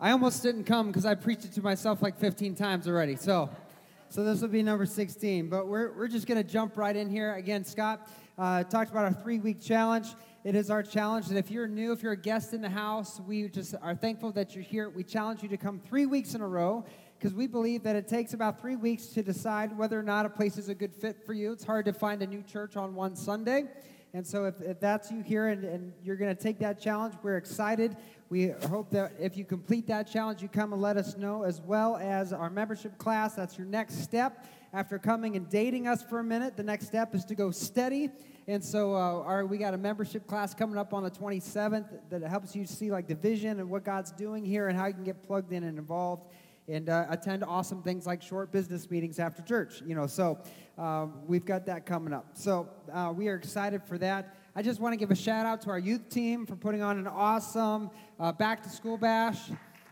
I almost didn't come because I preached it to myself like 15 times already. So, so this will be number 16. But we're, we're just going to jump right in here. Again, Scott uh, talked about our three week challenge. It is our challenge that if you're new, if you're a guest in the house, we just are thankful that you're here. We challenge you to come three weeks in a row because we believe that it takes about three weeks to decide whether or not a place is a good fit for you. It's hard to find a new church on one Sunday. And so, if, if that's you here and, and you're going to take that challenge, we're excited. We hope that if you complete that challenge, you come and let us know, as well as our membership class. That's your next step. After coming and dating us for a minute, the next step is to go steady. And so, uh, our, we got a membership class coming up on the 27th that helps you see like the vision and what God's doing here and how you can get plugged in and involved and uh, attend awesome things like short business meetings after church. You know, so uh, we've got that coming up. So uh, we are excited for that. I just want to give a shout out to our youth team for putting on an awesome uh, back to school bash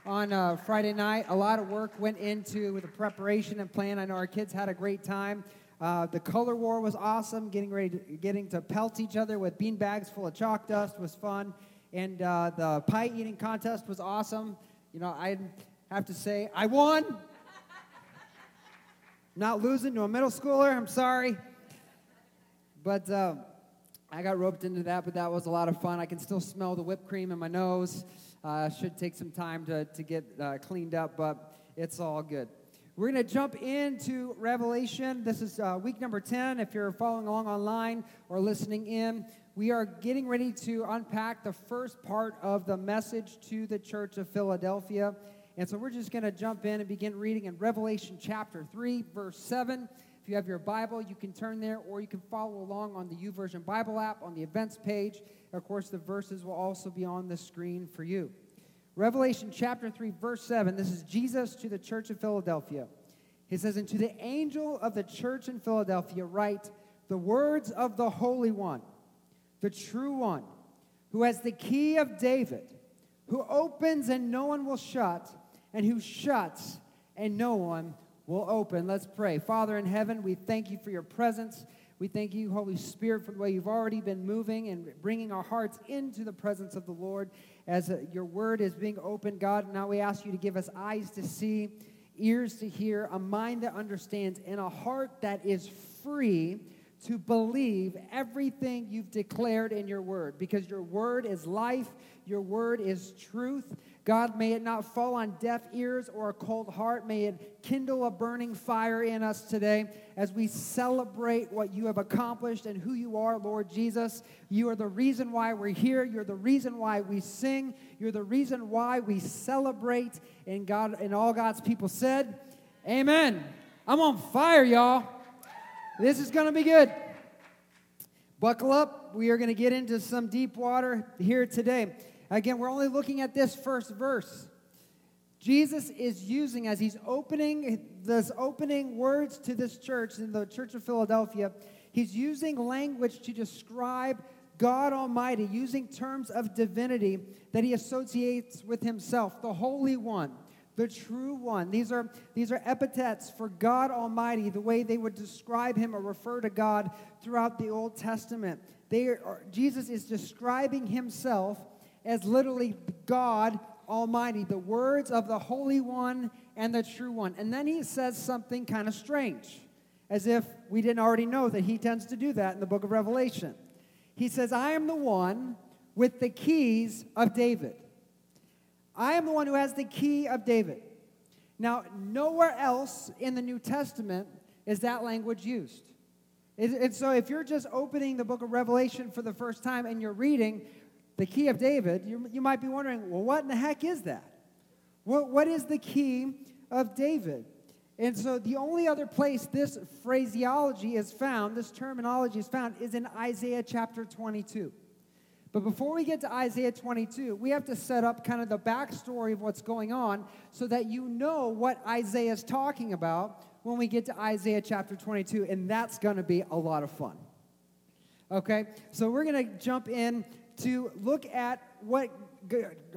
on uh, Friday night. A lot of work went into the preparation and plan. I know our kids had a great time. Uh, the color war was awesome. Getting ready, to, getting to pelt each other with bean bags full of chalk dust was fun, and the pie eating contest was awesome. You know, I have to say, I won. Not losing to a middle schooler, I'm sorry. But uh, I got roped into that, but that was a lot of fun. I can still smell the whipped cream in my nose. Uh, should take some time to, to get uh, cleaned up, but it's all good. We're going to jump into Revelation. This is uh, week number 10. If you're following along online or listening in, we are getting ready to unpack the first part of the message to the church of Philadelphia. And so we're just going to jump in and begin reading in Revelation chapter 3, verse 7. If you have your Bible, you can turn there, or you can follow along on the YouVersion Bible app on the events page. Of course, the verses will also be on the screen for you. Revelation chapter 3, verse 7. This is Jesus to the church of Philadelphia. He says, And to the angel of the church in Philadelphia, write the words of the Holy One, the true one, who has the key of David, who opens and no one will shut and who shuts and no one will open. Let's pray. Father in heaven, we thank you for your presence. We thank you, Holy Spirit, for the way you've already been moving and bringing our hearts into the presence of the Lord as uh, your word is being opened, God. Now we ask you to give us eyes to see, ears to hear, a mind that understands, and a heart that is free to believe everything you've declared in your word because your word is life, your word is truth. God, may it not fall on deaf ears or a cold heart. May it kindle a burning fire in us today as we celebrate what you have accomplished and who you are, Lord Jesus. You are the reason why we're here. You're the reason why we sing. You're the reason why we celebrate. And God and all God's people said, Amen. I'm on fire, y'all. This is going to be good. Buckle up. We are going to get into some deep water here today. Again, we're only looking at this first verse. Jesus is using, as he's opening this opening words to this church, in the church of Philadelphia, he's using language to describe God Almighty, using terms of divinity that he associates with himself, the Holy One, the True One. These are, these are epithets for God Almighty, the way they would describe him or refer to God throughout the Old Testament. They are, Jesus is describing himself as literally God Almighty, the words of the Holy One and the True One. And then he says something kind of strange, as if we didn't already know that he tends to do that in the book of Revelation. He says, I am the one with the keys of David. I am the one who has the key of David. Now, nowhere else in the New Testament is that language used. And so, if you're just opening the book of Revelation for the first time and you're reading, the key of David, you, you might be wondering, well, what in the heck is that? What, what is the key of David? And so the only other place this phraseology is found, this terminology is found, is in Isaiah chapter 22. But before we get to Isaiah 22, we have to set up kind of the backstory of what's going on so that you know what Isaiah is talking about when we get to Isaiah chapter 22, and that's going to be a lot of fun. Okay, so we're going to jump in to look at what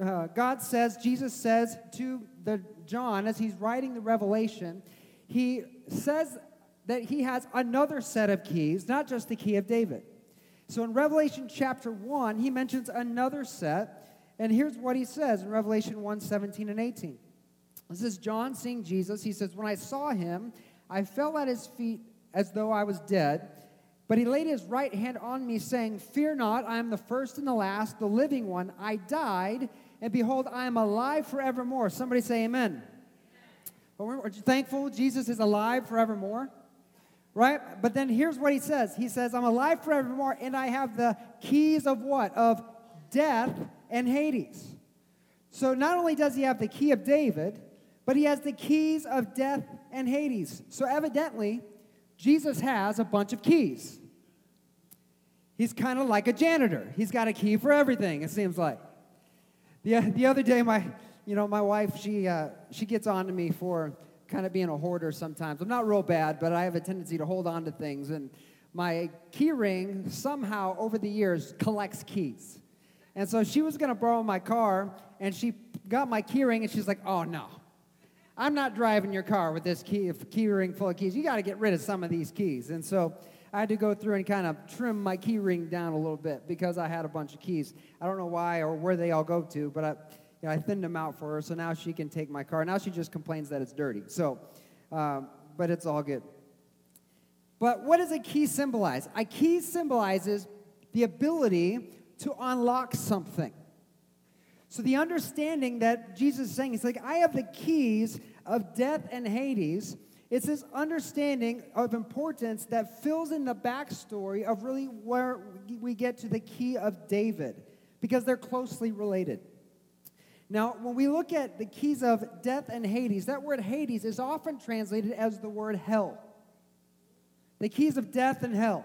uh, God says, Jesus says to the John as he's writing the Revelation. He says that he has another set of keys, not just the key of David. So in Revelation chapter 1, he mentions another set, and here's what he says in Revelation 1 17 and 18. This is John seeing Jesus. He says, When I saw him, I fell at his feet as though I was dead. But he laid his right hand on me, saying, Fear not, I am the first and the last, the living one. I died, and behold, I am alive forevermore. Somebody say amen. Are you thankful Jesus is alive forevermore? Right? But then here's what he says He says, I'm alive forevermore, and I have the keys of what? Of death and Hades. So not only does he have the key of David, but he has the keys of death and Hades. So evidently, Jesus has a bunch of keys. He's kind of like a janitor. He's got a key for everything, it seems like. The, the other day, my, you know, my wife, she, uh, she gets on to me for kind of being a hoarder sometimes. I'm not real bad, but I have a tendency to hold on to things. And my key ring somehow over the years collects keys. And so she was going to borrow my car, and she got my key ring, and she's like, oh no. I'm not driving your car with this key, key ring full of keys. You got to get rid of some of these keys. And so I had to go through and kind of trim my key ring down a little bit because I had a bunch of keys. I don't know why or where they all go to, but I, you know, I thinned them out for her, so now she can take my car. Now she just complains that it's dirty. So, um, but it's all good. But what does a key symbolize? A key symbolizes the ability to unlock something. So the understanding that Jesus is saying, it's like, I have the keys of death and Hades it's this understanding of importance that fills in the backstory of really where we get to the key of David, because they're closely related. Now, when we look at the keys of death and Hades, that word Hades is often translated as the word hell. The keys of death and hell.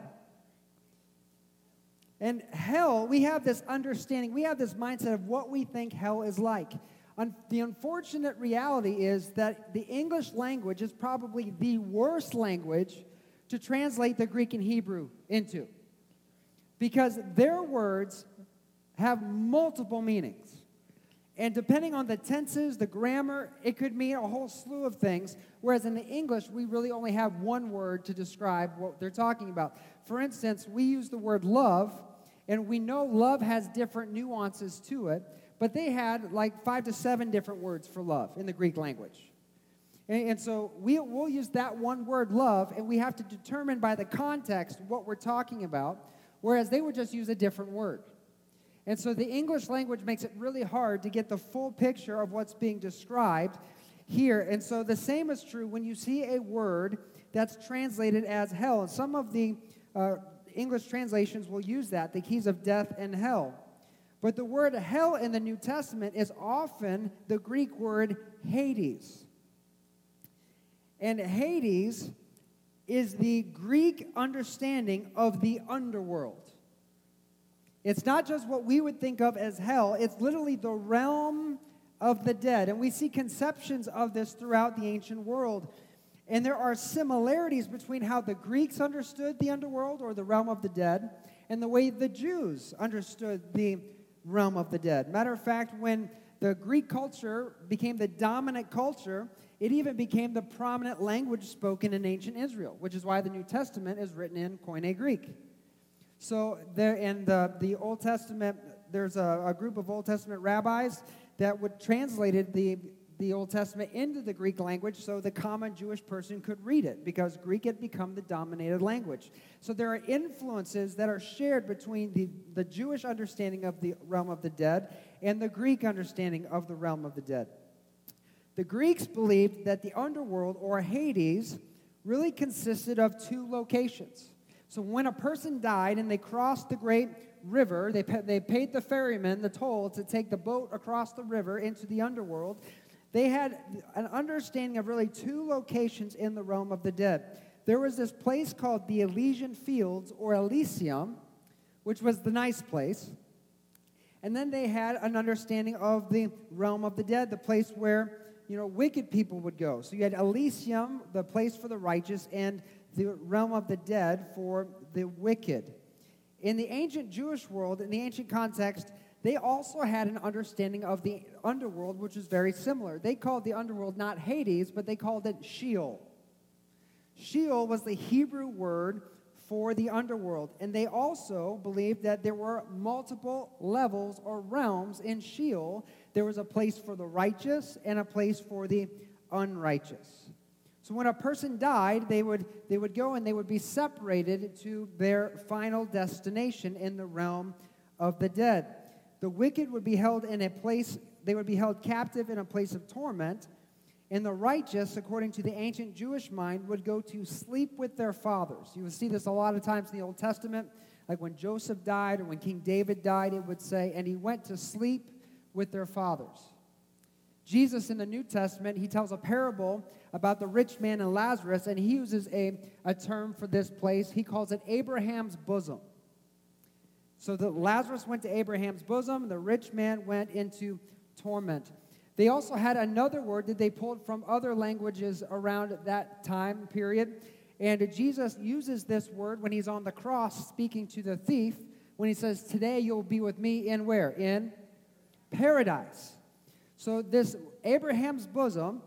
And hell, we have this understanding, we have this mindset of what we think hell is like. The unfortunate reality is that the English language is probably the worst language to translate the Greek and Hebrew into because their words have multiple meanings. And depending on the tenses, the grammar, it could mean a whole slew of things. Whereas in the English, we really only have one word to describe what they're talking about. For instance, we use the word love, and we know love has different nuances to it but they had like five to seven different words for love in the Greek language. And, and so we, we'll use that one word, love, and we have to determine by the context what we're talking about, whereas they would just use a different word. And so the English language makes it really hard to get the full picture of what's being described here. And so the same is true when you see a word that's translated as hell. And some of the uh, English translations will use that, the keys of death and hell. But the word hell in the New Testament is often the Greek word Hades. And Hades is the Greek understanding of the underworld. It's not just what we would think of as hell, it's literally the realm of the dead. And we see conceptions of this throughout the ancient world. And there are similarities between how the Greeks understood the underworld or the realm of the dead and the way the Jews understood the realm of the dead. Matter of fact, when the Greek culture became the dominant culture, it even became the prominent language spoken in ancient Israel, which is why the New Testament is written in Koine Greek. So there in the, the Old Testament, there's a, a group of Old Testament rabbis that would translated the the Old Testament into the Greek language so the common Jewish person could read it because Greek had become the dominated language. So there are influences that are shared between the, the Jewish understanding of the realm of the dead and the Greek understanding of the realm of the dead. The Greeks believed that the underworld or Hades really consisted of two locations. So when a person died and they crossed the great river, they, they paid the ferryman the toll to take the boat across the river into the underworld. They had an understanding of really two locations in the realm of the dead. There was this place called the Elysian Fields or Elysium, which was the nice place. And then they had an understanding of the realm of the dead, the place where you know wicked people would go. So you had Elysium, the place for the righteous, and the realm of the dead for the wicked. In the ancient Jewish world, in the ancient context, they also had an understanding of the underworld, which is very similar. They called the underworld not Hades, but they called it Sheol. Sheol was the Hebrew word for the underworld. And they also believed that there were multiple levels or realms in Sheol. There was a place for the righteous and a place for the unrighteous. So when a person died, they would, they would go and they would be separated to their final destination in the realm of the dead. The wicked would be held in a place, they would be held captive in a place of torment. And the righteous, according to the ancient Jewish mind, would go to sleep with their fathers. You will see this a lot of times in the Old Testament. Like when Joseph died or when King David died, it would say, and he went to sleep with their fathers. Jesus in the New Testament, he tells a parable about the rich man and Lazarus, and he uses a, a term for this place. He calls it Abraham's bosom. So the Lazarus went to Abraham's bosom, the rich man went into torment. They also had another word that they pulled from other languages around that time period. And Jesus uses this word when he's on the cross speaking to the thief, when he says, Today you'll be with me in where? In paradise. So, this Abraham's bosom,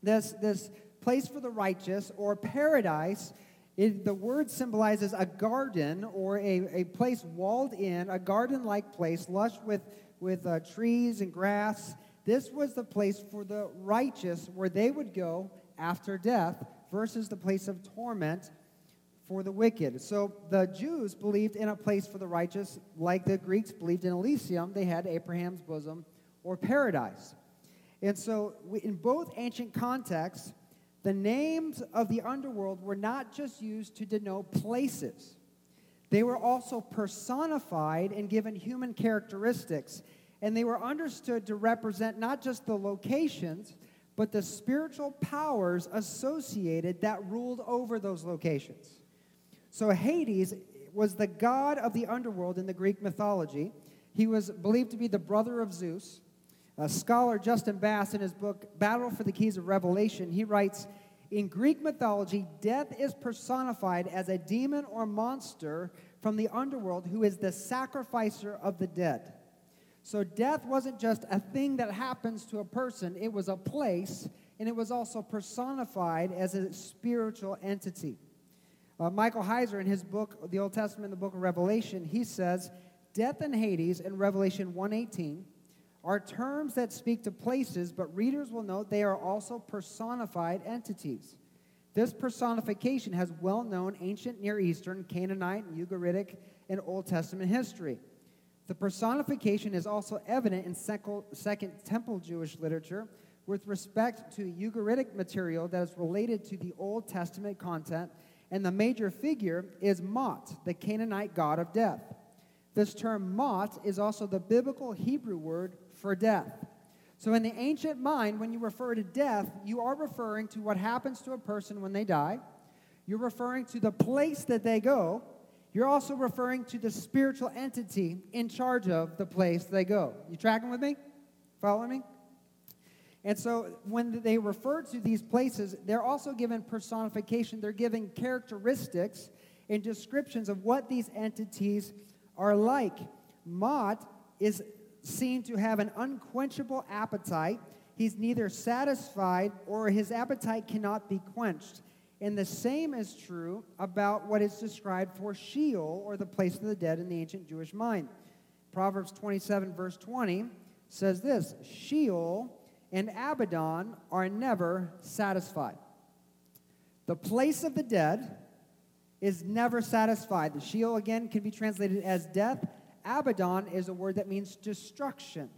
this, this place for the righteous, or paradise, it, the word symbolizes a garden or a, a place walled in, a garden like place, lush with, with uh, trees and grass this was the place for the righteous where they would go after death versus the place of torment for the wicked. So the Jews believed in a place for the righteous, like the Greeks believed in Elysium. They had Abraham's bosom or paradise. And so, in both ancient contexts, the names of the underworld were not just used to denote places, they were also personified and given human characteristics and they were understood to represent not just the locations, but the spiritual powers associated that ruled over those locations. So Hades was the god of the underworld in the Greek mythology. He was believed to be the brother of Zeus. A scholar Justin Bass, in his book Battle for the Keys of Revelation, he writes In Greek mythology, death is personified as a demon or monster from the underworld who is the sacrificer of the dead. So death wasn't just a thing that happens to a person, it was a place, and it was also personified as a spiritual entity. Uh, Michael Heiser, in his book, the Old Testament, the book of Revelation, he says, Death and Hades in Revelation 1:18 are terms that speak to places, but readers will note they are also personified entities. This personification has well known ancient Near Eastern, Canaanite, and Ugaritic, and Old Testament history. The personification is also evident in Second Temple Jewish literature with respect to Ugaritic material that is related to the Old Testament content, and the major figure is Mot, the Canaanite god of death. This term Mot is also the biblical Hebrew word for death. So, in the ancient mind, when you refer to death, you are referring to what happens to a person when they die. You're referring to the place that they go, you're also referring to the spiritual entity in charge of the place they go. You tracking with me? Following me? And so when they refer to these places, they're also given personification. They're given characteristics and descriptions of what these entities are like. Mot is seen to have an unquenchable appetite. He's neither satisfied or his appetite cannot be quenched. And the same is true about what is described for Sheol, or the place of the dead in the ancient Jewish mind. Proverbs 27, verse 20 says this Sheol and Abaddon are never satisfied. The place of the dead is never satisfied. The Sheol, again, can be translated as death. Abaddon is a word that means destruction.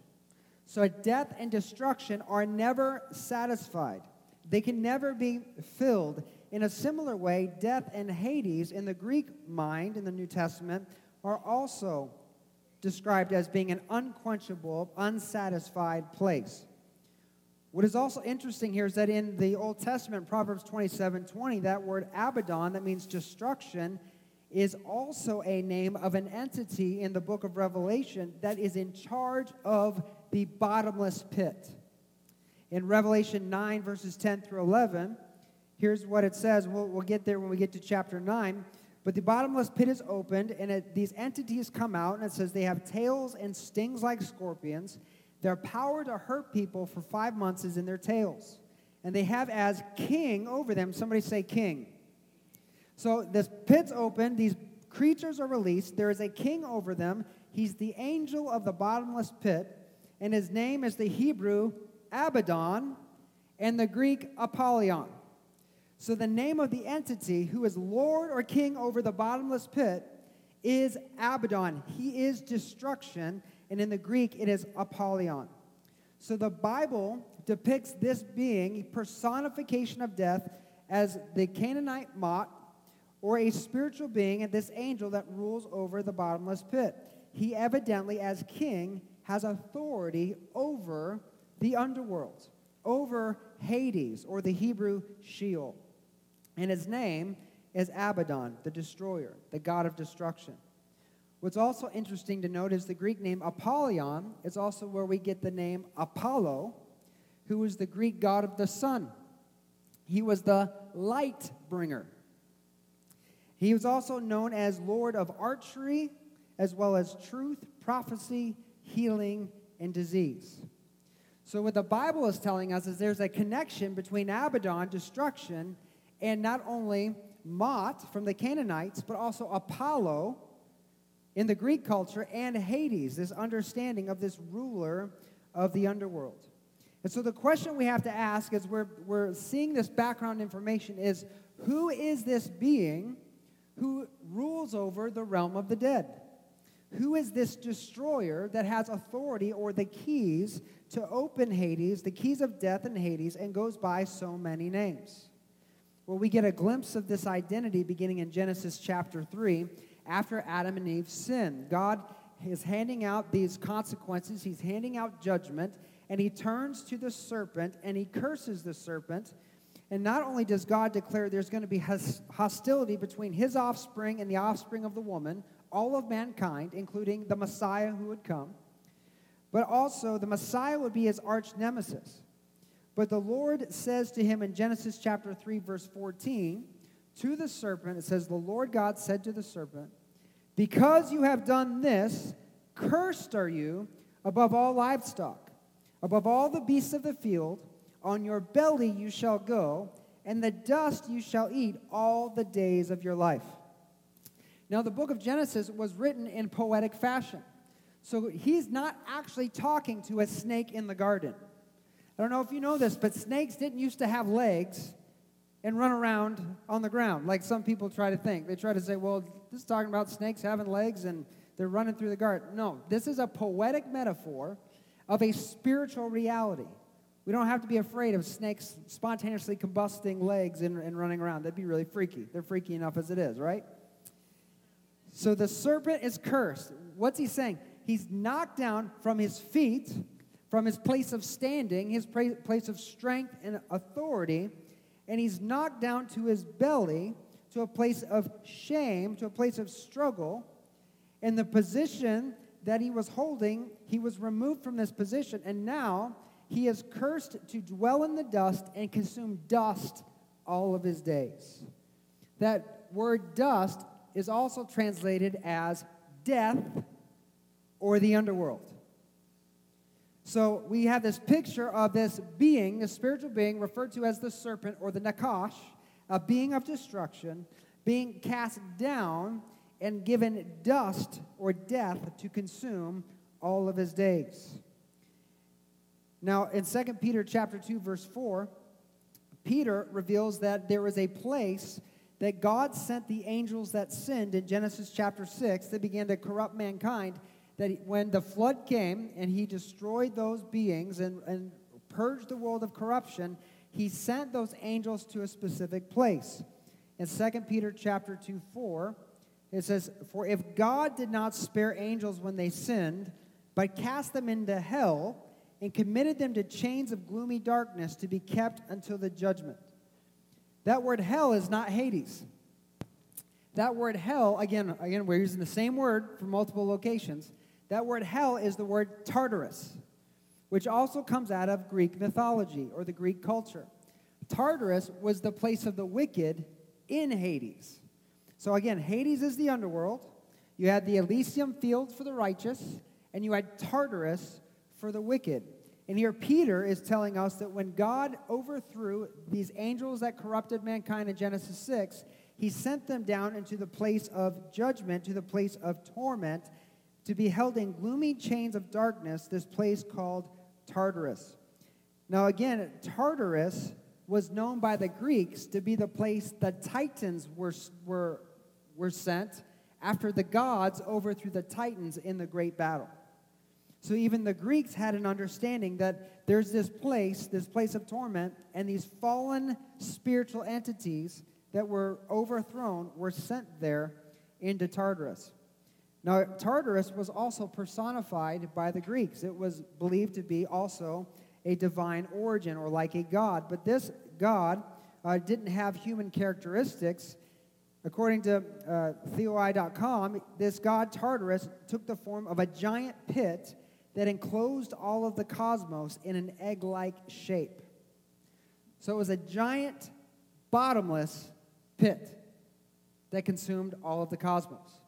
So death and destruction are never satisfied, they can never be filled. In a similar way, death and Hades in the Greek mind in the New Testament are also described as being an unquenchable, unsatisfied place. What is also interesting here is that in the Old Testament, Proverbs 27 20, that word Abaddon, that means destruction, is also a name of an entity in the book of Revelation that is in charge of the bottomless pit. In Revelation 9, verses 10 through 11, here's what it says. We'll, we'll get there when we get to chapter 9. But the bottomless pit is opened, and it, these entities come out, and it says they have tails and stings like scorpions. Their power to hurt people for five months is in their tails. And they have as king over them, somebody say king. So this pit's open, these creatures are released. There is a king over them. He's the angel of the bottomless pit, and his name is the Hebrew Abaddon and the Greek Apollyon. So the name of the entity who is Lord or King over the bottomless pit is Abaddon. He is destruction, and in the Greek it is Apollyon. So the Bible depicts this being, a personification of death, as the Canaanite Mot, or a spiritual being, and this angel that rules over the bottomless pit. He evidently, as king, has authority over the underworld, over Hades, or the Hebrew Sheol. And his name is Abaddon, the destroyer, the god of destruction. What's also interesting to note is the Greek name Apollyon is also where we get the name Apollo, who was the Greek god of the sun. He was the light bringer. He was also known as Lord of archery, as well as truth, prophecy, healing, and disease. So, what the Bible is telling us is there's a connection between Abaddon, destruction, and not only Mot from the Canaanites, but also Apollo in the Greek culture and Hades, this understanding of this ruler of the underworld. And so the question we have to ask as we're, we're seeing this background information is who is this being who rules over the realm of the dead? Who is this destroyer that has authority or the keys to open Hades, the keys of death and Hades, and goes by so many names? Well, we get a glimpse of this identity beginning in Genesis chapter 3 after Adam and Eve sin. God is handing out these consequences, He's handing out judgment, and He turns to the serpent and He curses the serpent. And not only does God declare there's going to be hostility between His offspring and the offspring of the woman, all of mankind, including the Messiah who would come, but also the Messiah would be his arch nemesis. But the Lord says to him in Genesis chapter 3, verse 14, to the serpent, it says, The Lord God said to the serpent, Because you have done this, cursed are you above all livestock, above all the beasts of the field. On your belly you shall go, and the dust you shall eat all the days of your life. Now, the book of Genesis was written in poetic fashion. So he's not actually talking to a snake in the garden. I don't know if you know this, but snakes didn't used to have legs and run around on the ground like some people try to think. They try to say, well, this is talking about snakes having legs and they're running through the garden. No, this is a poetic metaphor of a spiritual reality. We don't have to be afraid of snakes spontaneously combusting legs and, and running around. That'd be really freaky. They're freaky enough as it is, right? So the serpent is cursed. What's he saying? He's knocked down from his feet from his place of standing, his place of strength and authority, and he's knocked down to his belly, to a place of shame, to a place of struggle. And the position that he was holding, he was removed from this position, and now he is cursed to dwell in the dust and consume dust all of his days. That word dust is also translated as death or the underworld. So we have this picture of this being, a spiritual being referred to as the serpent or the Nakash, a being of destruction, being cast down and given dust or death to consume all of his days. Now, in 2 Peter chapter 2 verse 4, Peter reveals that there was a place that God sent the angels that sinned in Genesis chapter 6 that began to corrupt mankind that when the flood came and he destroyed those beings and, and purged the world of corruption, he sent those angels to a specific place. In 2 Peter chapter 2, 4, it says, For if God did not spare angels when they sinned, but cast them into hell and committed them to chains of gloomy darkness to be kept until the judgment. That word hell is not Hades. That word hell, again, again, we're using the same word for multiple locations. That word hell is the word Tartarus, which also comes out of Greek mythology or the Greek culture. Tartarus was the place of the wicked in Hades. So again, Hades is the underworld. You had the Elysium fields for the righteous, and you had Tartarus for the wicked. And here Peter is telling us that when God overthrew these angels that corrupted mankind in Genesis 6, he sent them down into the place of judgment, to the place of torment, to be held in gloomy chains of darkness, this place called Tartarus. Now, again, Tartarus was known by the Greeks to be the place the Titans were, were, were sent after the gods overthrew the Titans in the great battle. So even the Greeks had an understanding that there's this place, this place of torment, and these fallen spiritual entities that were overthrown were sent there into Tartarus. Now, Tartarus was also personified by the Greeks. It was believed to be also a divine origin or like a god. But this god uh, didn't have human characteristics. According to uh, theoi.com, this god Tartarus took the form of a giant pit that enclosed all of the cosmos in an egg like shape. So it was a giant, bottomless pit that consumed all of the cosmos.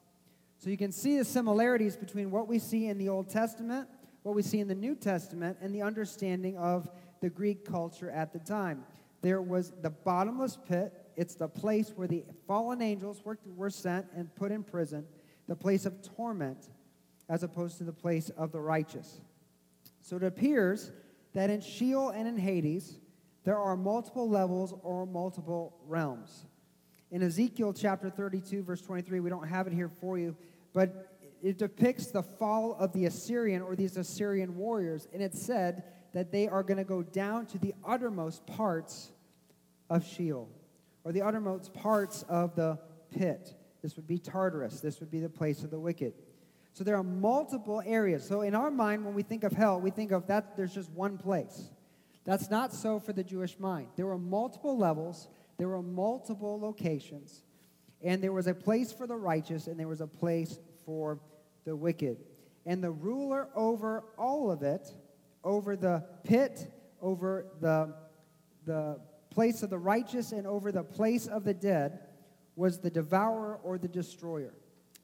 So you can see the similarities between what we see in the Old Testament, what we see in the New Testament, and the understanding of the Greek culture at the time. There was the bottomless pit, it's the place where the fallen angels were, were sent and put in prison, the place of torment as opposed to the place of the righteous. So it appears that in Sheol and in Hades, there are multiple levels or multiple realms. In Ezekiel chapter 32, verse 23, we don't have it here for you, but it depicts the fall of the Assyrian or these Assyrian warriors, and it said that they are going to go down to the uttermost parts of Sheol, or the uttermost parts of the pit. This would be Tartarus. This would be the place of the wicked. So there are multiple areas. So in our mind, when we think of hell, we think of that there's just one place. That's not so for the Jewish mind. There were multiple levels, there were multiple locations, and there was a place for the righteous and there was a place for the wicked. And the ruler over all of it, over the pit, over the, the place of the righteous, and over the place of the dead, was the devourer or the destroyer.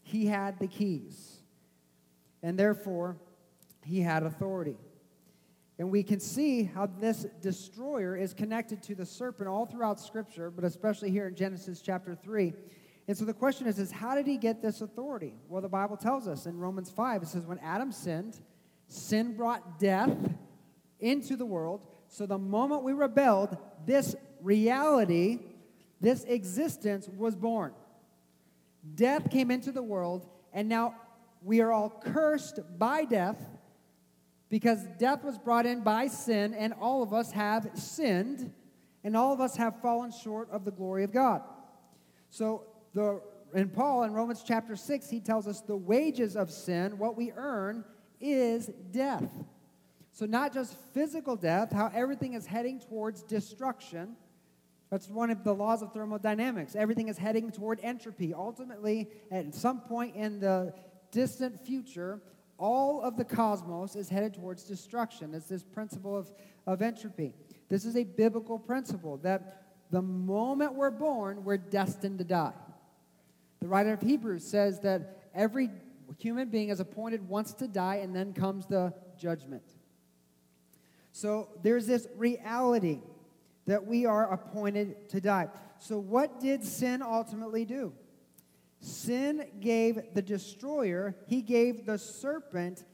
He had the keys and therefore he had authority. And we can see how this destroyer is connected to the serpent all throughout Scripture, but especially here in Genesis chapter 3. And so the question is, is how did he get this authority? Well, the Bible tells us in Romans 5, it says, when Adam sinned, sin brought death into the world. So the moment we rebelled, this reality, this existence was born. Death came into the world, and now we are all cursed by death because death was brought in by sin, and all of us have sinned, and all of us have fallen short of the glory of God. So, the, in Paul, in Romans chapter 6, he tells us the wages of sin, what we earn, is death. So, not just physical death, how everything is heading towards destruction. That's one of the laws of thermodynamics. Everything is heading toward entropy. Ultimately, at some point in the distant future, all of the cosmos is headed towards destruction. It's this principle of, of entropy. This is a biblical principle that the moment we're born, we're destined to die. The writer of Hebrews says that every human being is appointed once to die, and then comes the judgment. So there's this reality that we are appointed to die. So, what did sin ultimately do? Sin gave the destroyer, he gave the serpent,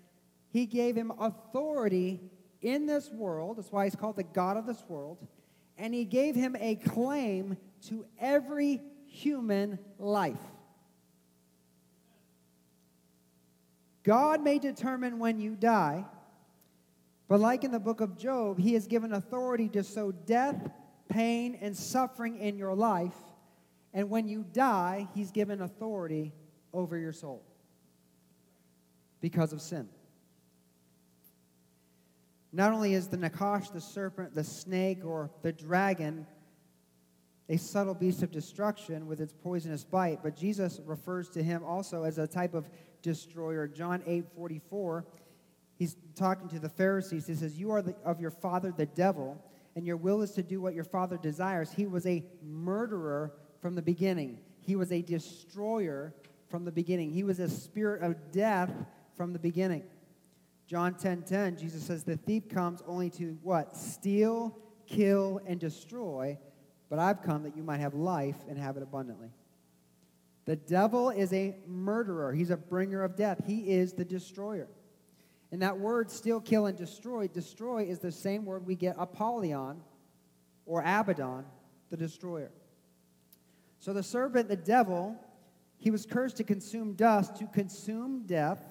he gave him authority in this world. That's why he's called the God of this world. And he gave him a claim to every human life. God may determine when you die, but like in the book of Job, he has given authority to sow death, pain, and suffering in your life and when you die, he's given authority over your soul because of sin. Not only is the Nakash, the serpent, the snake, or the dragon a subtle beast of destruction with its poisonous bite, but Jesus refers to him also as a type of destroyer. John 8 44, he's talking to the Pharisees. He says, You are the, of your father, the devil, and your will is to do what your father desires. He was a murderer from the beginning, he was a destroyer from the beginning, he was a spirit of death from the beginning. John 10 10, Jesus says, The thief comes only to what? Steal, kill, and destroy. But I've come that you might have life and have it abundantly. The devil is a murderer, he's a bringer of death, he is the destroyer. And that word, steal, kill, and destroy, destroy is the same word we get Apollyon or Abaddon, the destroyer. So the serpent, the devil, he was cursed to consume dust, to consume death,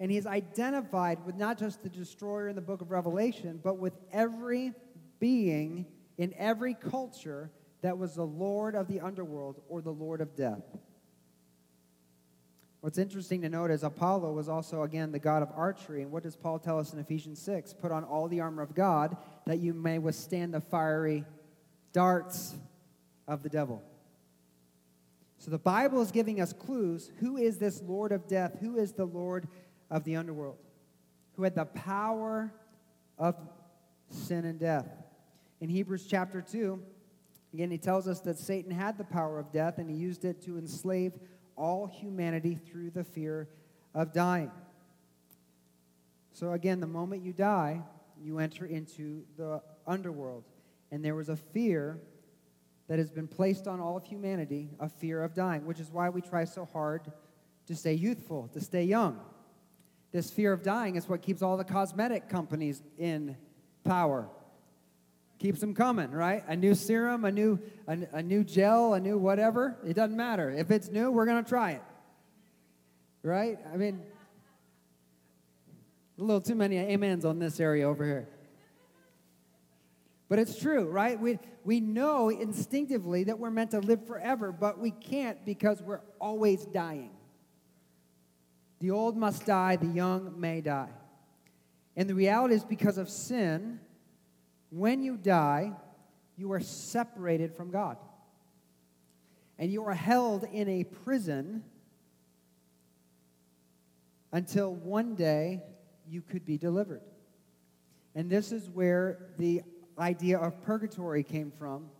and he is identified with not just the destroyer in the book of Revelation, but with every being in every culture that was the Lord of the underworld or the Lord of death. What's interesting to note is Apollo was also, again, the god of archery. And what does Paul tell us in Ephesians 6? Put on all the armor of God that you may withstand the fiery darts of the devil. So the Bible is giving us clues. Who is this Lord of death? Who is the Lord of the underworld? Who had the power of sin and death? In Hebrews chapter 2, again, he tells us that Satan had the power of death and he used it to enslave all humanity through the fear of dying. So, again, the moment you die, you enter into the underworld. And there was a fear that has been placed on all of humanity a fear of dying, which is why we try so hard to stay youthful, to stay young. This fear of dying is what keeps all the cosmetic companies in power. Keeps them coming, right? A new serum, a new, a, a new gel, a new whatever. It doesn't matter. If it's new, we're going to try it. Right? I mean, a little too many amens on this area over here. But it's true, right? We, we know instinctively that we're meant to live forever, but we can't because we're always dying. The old must die, the young may die. And the reality is because of sin, when you die, you are separated from God. And you are held in a prison until one day you could be delivered. And this is where the idea of purgatory came from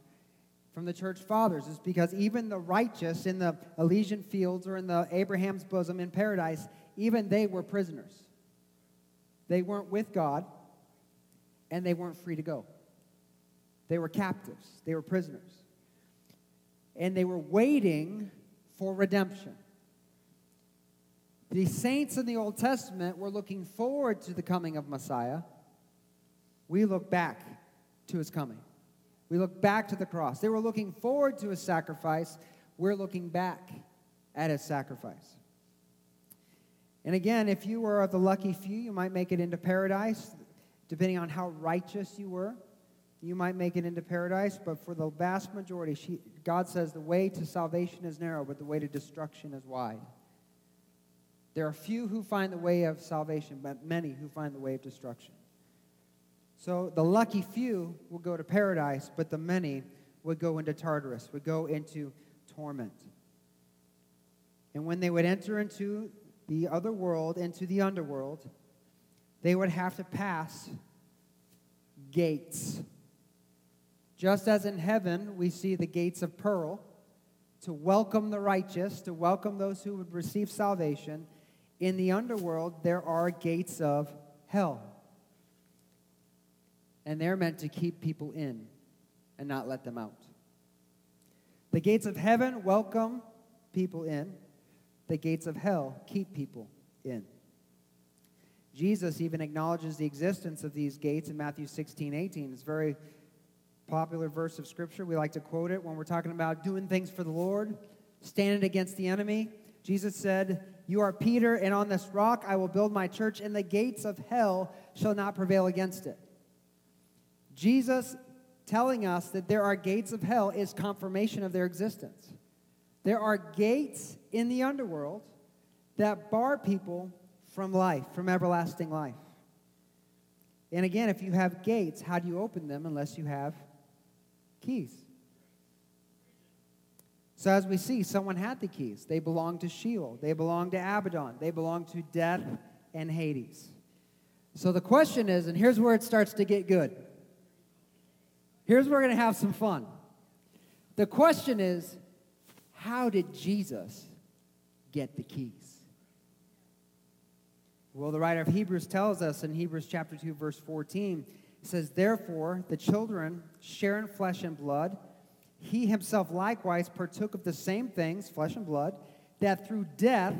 from the church fathers is because even the righteous in the Elysian fields or in the Abraham's bosom in paradise, even they were prisoners. They weren't with God and they weren't free to go. They were captives, they were prisoners. And they were waiting for redemption. The saints in the Old Testament were looking forward to the coming of Messiah. We look back to his coming. We look back to the cross. They were looking forward to his sacrifice. We're looking back at his sacrifice. And again, if you were of the lucky few, you might make it into paradise depending on how righteous you were, you might make it into paradise. But for the vast majority, she, God says the way to salvation is narrow, but the way to destruction is wide. There are few who find the way of salvation, but many who find the way of destruction. So the lucky few will go to paradise, but the many would go into Tartarus, would go into torment. And when they would enter into the other world, into the underworld, they would have to pass gates. Just as in heaven, we see the gates of pearl to welcome the righteous, to welcome those who would receive salvation. In the underworld, there are gates of hell. And they're meant to keep people in and not let them out. The gates of heaven welcome people in, the gates of hell keep people in. Jesus even acknowledges the existence of these gates in Matthew 16, 18. It's a very popular verse of Scripture. We like to quote it when we're talking about doing things for the Lord, standing against the enemy. Jesus said, You are Peter, and on this rock I will build my church, and the gates of hell shall not prevail against it. Jesus telling us that there are gates of hell is confirmation of their existence. There are gates in the underworld that bar people from life, from everlasting life. And again, if you have gates, how do you open them unless you have keys? So, as we see, someone had the keys. They belonged to Sheol, they belonged to Abaddon, they belonged to death and Hades. So, the question is, and here's where it starts to get good. Here's where we're going to have some fun. The question is, how did Jesus get the keys? Well, the writer of Hebrews tells us in Hebrews chapter 2, verse 14, it says, Therefore, the children share in flesh and blood. He himself likewise partook of the same things, flesh and blood, that through death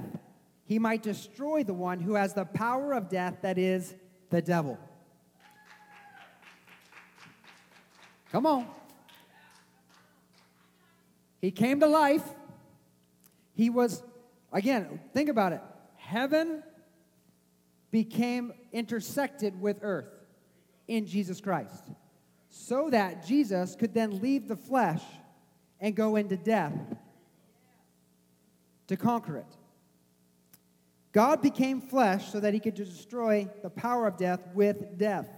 he might destroy the one who has the power of death, that is, the devil. Come on. He came to life. He was, again, think about it. Heaven became intersected with earth in Jesus Christ so that Jesus could then leave the flesh and go into death to conquer it. God became flesh so that he could destroy the power of death with death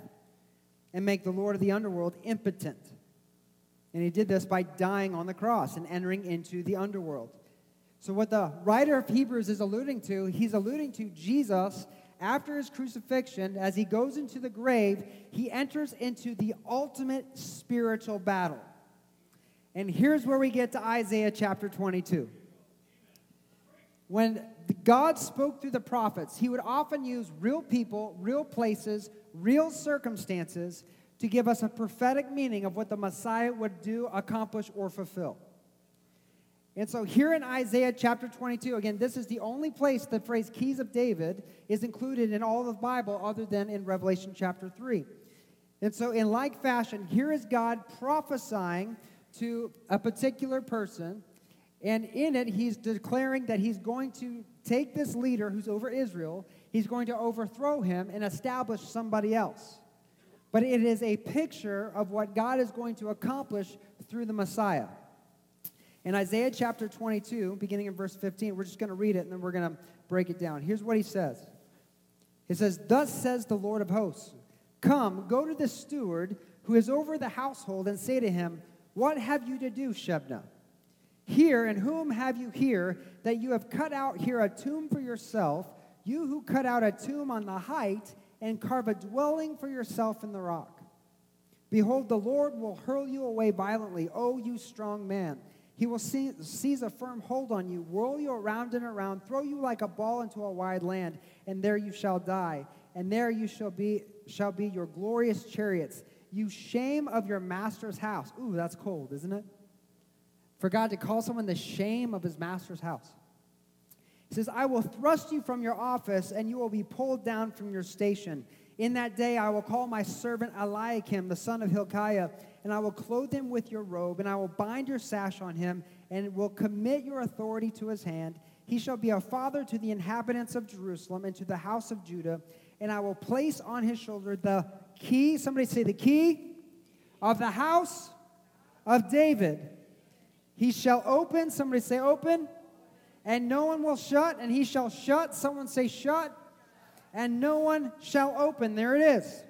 and make the Lord of the underworld impotent. And he did this by dying on the cross and entering into the underworld. So, what the writer of Hebrews is alluding to, he's alluding to Jesus after his crucifixion, as he goes into the grave, he enters into the ultimate spiritual battle. And here's where we get to Isaiah chapter 22. When God spoke through the prophets, he would often use real people, real places, real circumstances to give us a prophetic meaning of what the Messiah would do, accomplish, or fulfill. And so here in Isaiah chapter 22, again, this is the only place the phrase keys of David is included in all of the Bible other than in Revelation chapter 3. And so, in like fashion, here is God prophesying to a particular person, and in it, he's declaring that he's going to take this leader who's over Israel, he's going to overthrow him and establish somebody else. But it is a picture of what God is going to accomplish through the Messiah. In Isaiah chapter 22, beginning in verse 15, we're just going to read it and then we're going to break it down. Here's what he says He says, Thus says the Lord of hosts, Come, go to the steward who is over the household and say to him, What have you to do, Shebna? Here, and whom have you here that you have cut out here a tomb for yourself, you who cut out a tomb on the height and carve a dwelling for yourself in the rock? Behold, the Lord will hurl you away violently, O you strong man. He will seize a firm hold on you, whirl you around and around, throw you like a ball into a wide land, and there you shall die. And there you shall be, shall be your glorious chariots, you shame of your master's house. Ooh, that's cold, isn't it? For God to call someone the shame of his master's house. He says, I will thrust you from your office, and you will be pulled down from your station. In that day I will call my servant Eliakim, the son of Hilkiah and I will clothe him with your robe, and I will bind your sash on him, and will commit your authority to his hand. He shall be a father to the inhabitants of Jerusalem and to the house of Judah, and I will place on his shoulder the key, somebody say the key of the house of David. He shall open, somebody say open, and no one will shut, and he shall shut, someone say shut, and no one shall open. There it is.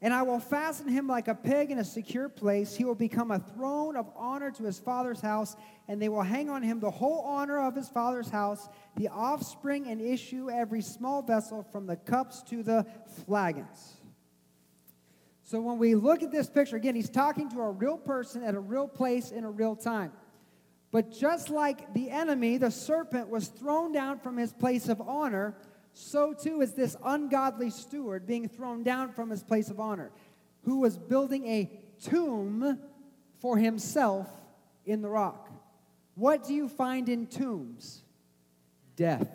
And I will fasten him like a peg in a secure place. He will become a throne of honor to his father's house, and they will hang on him the whole honor of his father's house, the offspring and issue, every small vessel, from the cups to the flagons. So when we look at this picture, again, he's talking to a real person at a real place in a real time. But just like the enemy, the serpent was thrown down from his place of honor so too is this ungodly steward being thrown down from his place of honor, who was building a tomb for himself in the rock. What do you find in tombs? Death.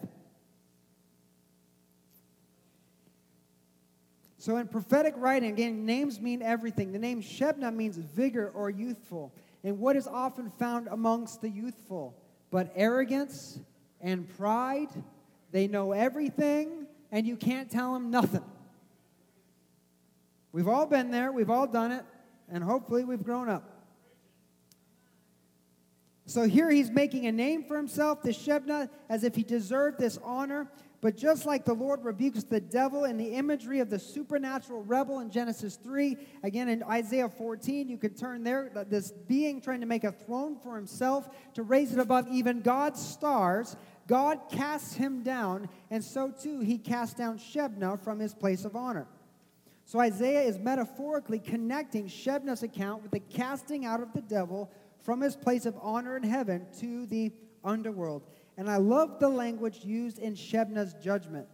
So, in prophetic writing, again, names mean everything. The name Shebna means vigor or youthful, and what is often found amongst the youthful? But arrogance and pride they know everything, and you can't tell them nothing. We've all been there, we've all done it, and hopefully we've grown up. So here he's making a name for himself, the Shebna, as if he deserved this honor. But just like the Lord rebukes the devil in the imagery of the supernatural rebel in Genesis 3, again in Isaiah 14, you could turn there, this being trying to make a throne for himself, to raise it above even God's stars, God casts him down, and so too he cast down Shebna from his place of honor. So Isaiah is metaphorically connecting Shebna's account with the casting out of the devil from his place of honor in heaven to the underworld. And I love the language used in Shebna's judgment.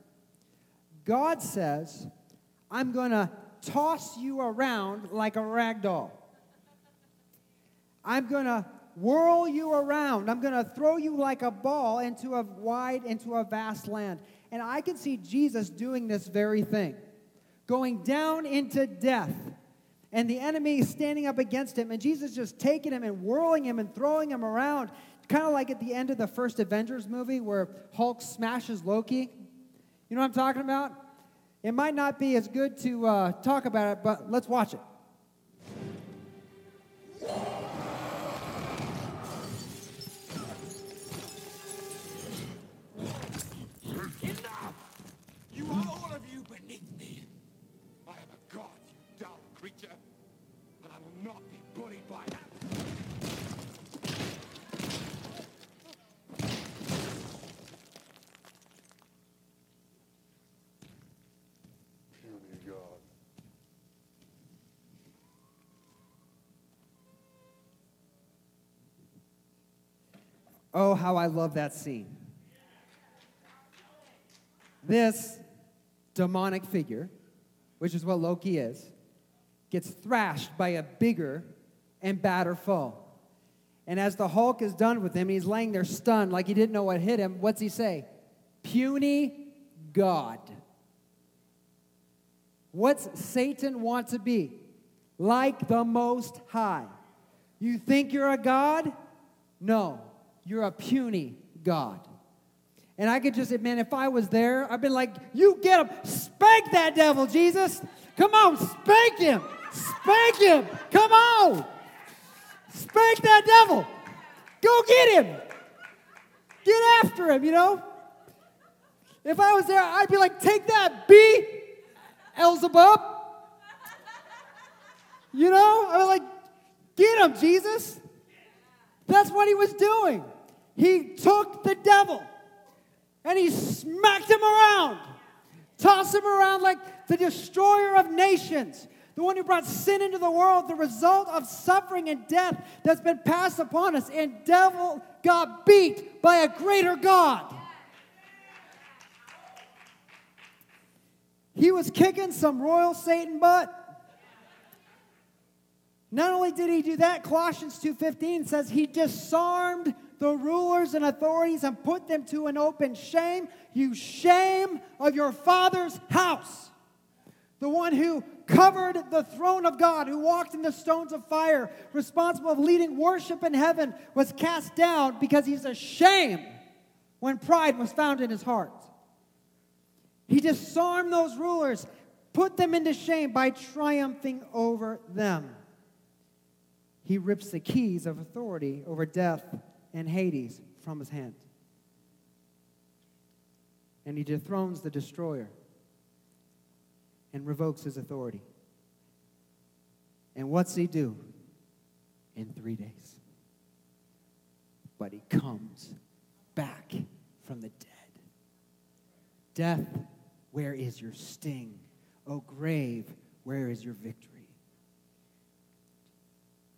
God says, I'm going to toss you around like a rag doll. I'm going to whirl you around. I'm going to throw you like a ball into a wide, into a vast land. And I can see Jesus doing this very thing, going down into death and the enemy standing up against him, and Jesus just taking him and whirling him and throwing him around. Kind of like at the end of the first Avengers movie where Hulk smashes Loki. You know what I'm talking about? It might not be as good to uh, talk about it, but let's watch it. Oh, how I love that scene. This demonic figure, which is what Loki is, gets thrashed by a bigger and badder foe. And as the Hulk is done with him, he's laying there stunned like he didn't know what hit him. What's he say? Puny God. What's Satan want to be? Like the Most High. You think you're a God? No. You're a puny God. And I could just admit, if I was there, I'd been like, You get him. Spank that devil, Jesus. Come on, spank him. Spank him. Come on. Spank that devil. Go get him. Get after him, you know? If I was there, I'd be like, Take that, B, Elzebub. You know? I was like, Get him, Jesus. That's what he was doing. He took the devil and he smacked him around, tossed him around like the destroyer of nations, the one who brought sin into the world, the result of suffering and death that's been passed upon us. And devil got beat by a greater God. He was kicking some royal Satan butt. Not only did he do that, Colossians 2:15 says he disarmed the rulers and authorities and put them to an open shame. You shame of your father's house. The one who covered the throne of God, who walked in the stones of fire, responsible of leading worship in heaven, was cast down because he's ashamed when pride was found in his heart. He disarmed those rulers, put them into shame by triumphing over them he rips the keys of authority over death and Hades from his hand. And he dethrones the destroyer and revokes his authority. And what's he do? In three days. But he comes back from the dead. Death, where is your sting? O grave, where is your victory?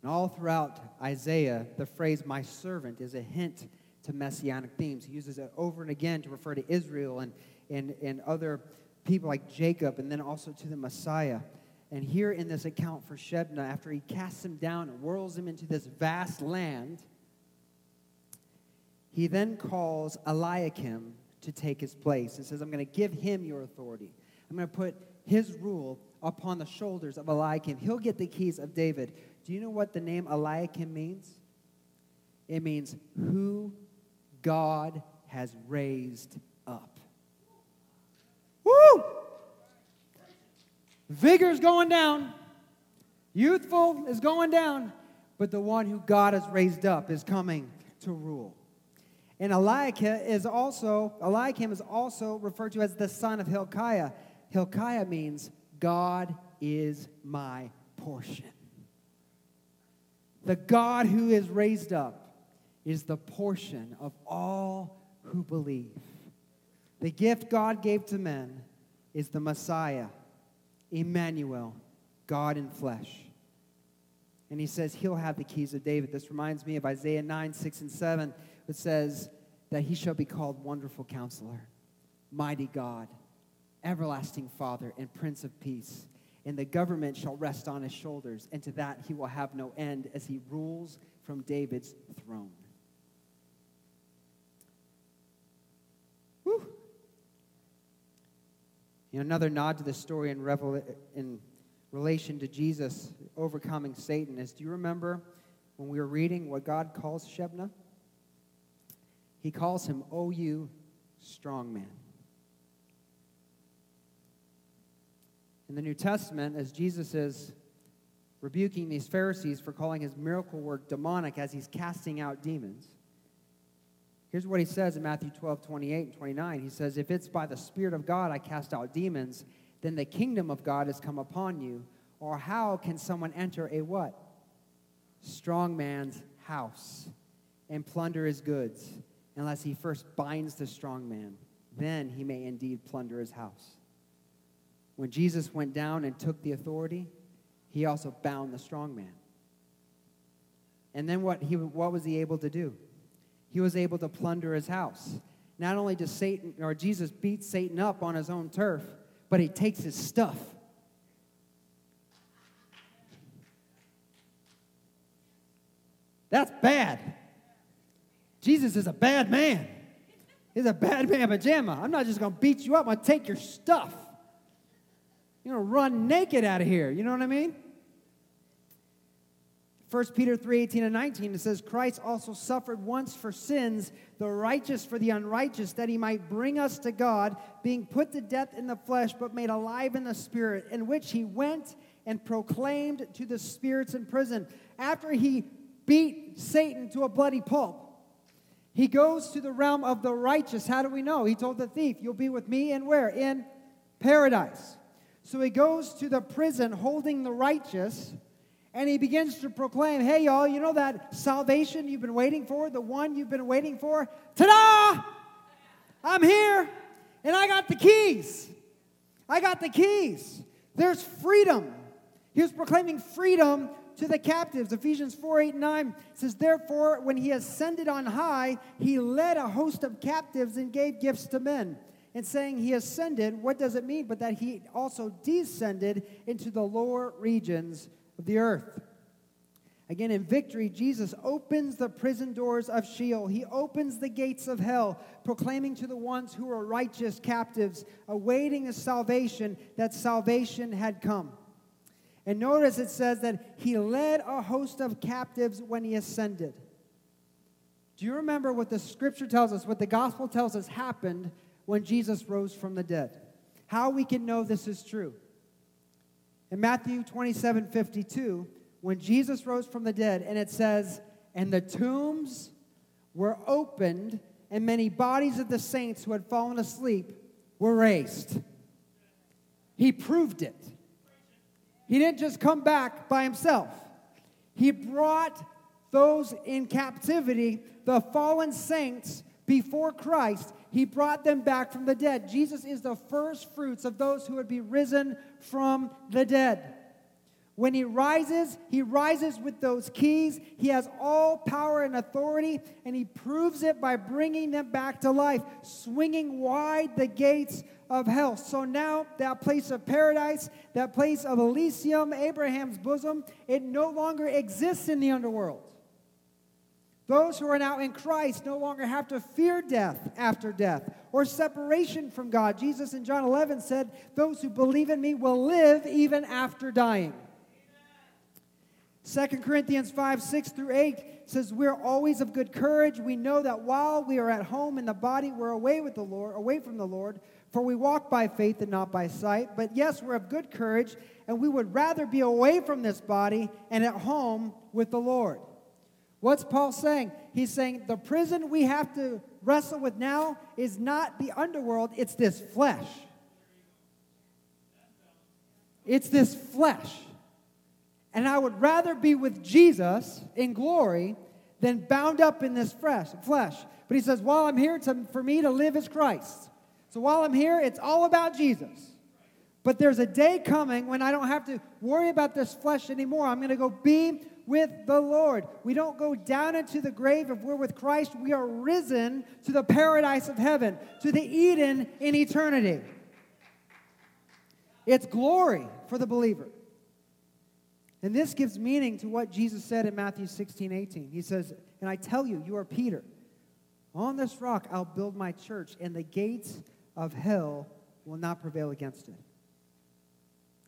And all throughout Isaiah, the phrase my servant is a hint to messianic themes. He uses it over and again to refer to Israel and, and, and other people like Jacob, and then also to the Messiah. And here in this account for Shebna, after he casts him down and whirls him into this vast land, he then calls Eliakim to take his place and says, I'm going to give him your authority. I'm going to put his rule upon the shoulders of Eliakim. He'll get the keys of David. Do you know what the name Eliakim means? It means who God has raised up. Woo! Vigor's going down. Youthful is going down. But the one who God has raised up is coming to rule. And Eliakim is also Eliakim is also referred to as the son of Hilkiah. Hilkiah means God is my portion. The God who is raised up is the portion of all who believe. The gift God gave to men is the Messiah, Emmanuel, God in flesh. And he says he'll have the keys of David. This reminds me of Isaiah 9, 6, and 7. It says that he shall be called Wonderful Counselor, Mighty God, Everlasting Father, and Prince of Peace. And the government shall rest on his shoulders, and to that he will have no end as he rules from David's throne. Whew. You know, another nod to the story in, Revel- in relation to Jesus overcoming Satan is do you remember when we were reading what God calls Shebna? He calls him, O you strong man. In the New Testament, as Jesus is rebuking these Pharisees for calling his miracle work demonic as he's casting out demons, here's what he says in Matthew 12, 28 and 29. He says, If it's by the Spirit of God I cast out demons, then the kingdom of God has come upon you. Or how can someone enter a what? Strong man's house and plunder his goods unless he first binds the strong man. Then he may indeed plunder his house. When Jesus went down and took the authority, he also bound the strong man. And then what, he, what was he able to do? He was able to plunder his house. Not only does Satan or Jesus beat Satan up on his own turf, but he takes his stuff. That's bad. Jesus is a bad man. He's a bad man pajama. I'm not just going to beat you up. I'm going to take your stuff. You're going to run naked out of here. You know what I mean? 1 Peter 3 18 and 19, it says, Christ also suffered once for sins, the righteous for the unrighteous, that he might bring us to God, being put to death in the flesh, but made alive in the spirit, in which he went and proclaimed to the spirits in prison. After he beat Satan to a bloody pulp, he goes to the realm of the righteous. How do we know? He told the thief, You'll be with me in where? In paradise. So he goes to the prison holding the righteous and he begins to proclaim, Hey, y'all, you know that salvation you've been waiting for, the one you've been waiting for? Ta da! I'm here and I got the keys. I got the keys. There's freedom. He was proclaiming freedom to the captives. Ephesians 4 8 9 says, Therefore, when he ascended on high, he led a host of captives and gave gifts to men. And saying he ascended, what does it mean? But that he also descended into the lower regions of the earth. Again, in victory, Jesus opens the prison doors of Sheol. He opens the gates of hell, proclaiming to the ones who are righteous captives, awaiting a salvation, that salvation had come. And notice it says that he led a host of captives when he ascended. Do you remember what the scripture tells us, what the gospel tells us happened when Jesus rose from the dead? How we can know this is true? In Matthew 27 52, when Jesus rose from the dead, and it says, And the tombs were opened, and many bodies of the saints who had fallen asleep were raised. He proved it. He didn't just come back by himself, he brought those in captivity, the fallen saints, before Christ. He brought them back from the dead. Jesus is the first fruits of those who would be risen from the dead. When he rises, he rises with those keys. He has all power and authority, and he proves it by bringing them back to life, swinging wide the gates of hell. So now, that place of paradise, that place of Elysium, Abraham's bosom, it no longer exists in the underworld. Those who are now in Christ no longer have to fear death after death or separation from God. Jesus in John 11 said, Those who believe in me will live even after dying. 2 Corinthians 5 6 through 8 says, We're always of good courage. We know that while we are at home in the body, we're away with the Lord, away from the Lord. For we walk by faith and not by sight. But yes, we're of good courage, and we would rather be away from this body and at home with the Lord. What's Paul saying? He's saying the prison we have to wrestle with now is not the underworld, it's this flesh. It's this flesh. And I would rather be with Jesus in glory than bound up in this flesh. But he says, while I'm here, to, for me to live is Christ. So while I'm here, it's all about Jesus. But there's a day coming when I don't have to worry about this flesh anymore. I'm going to go be with the Lord. We don't go down into the grave if we're with Christ. We are risen to the paradise of heaven, to the Eden in eternity. It's glory for the believer. And this gives meaning to what Jesus said in Matthew 16, 18. He says, And I tell you, you are Peter. On this rock I'll build my church, and the gates of hell will not prevail against it.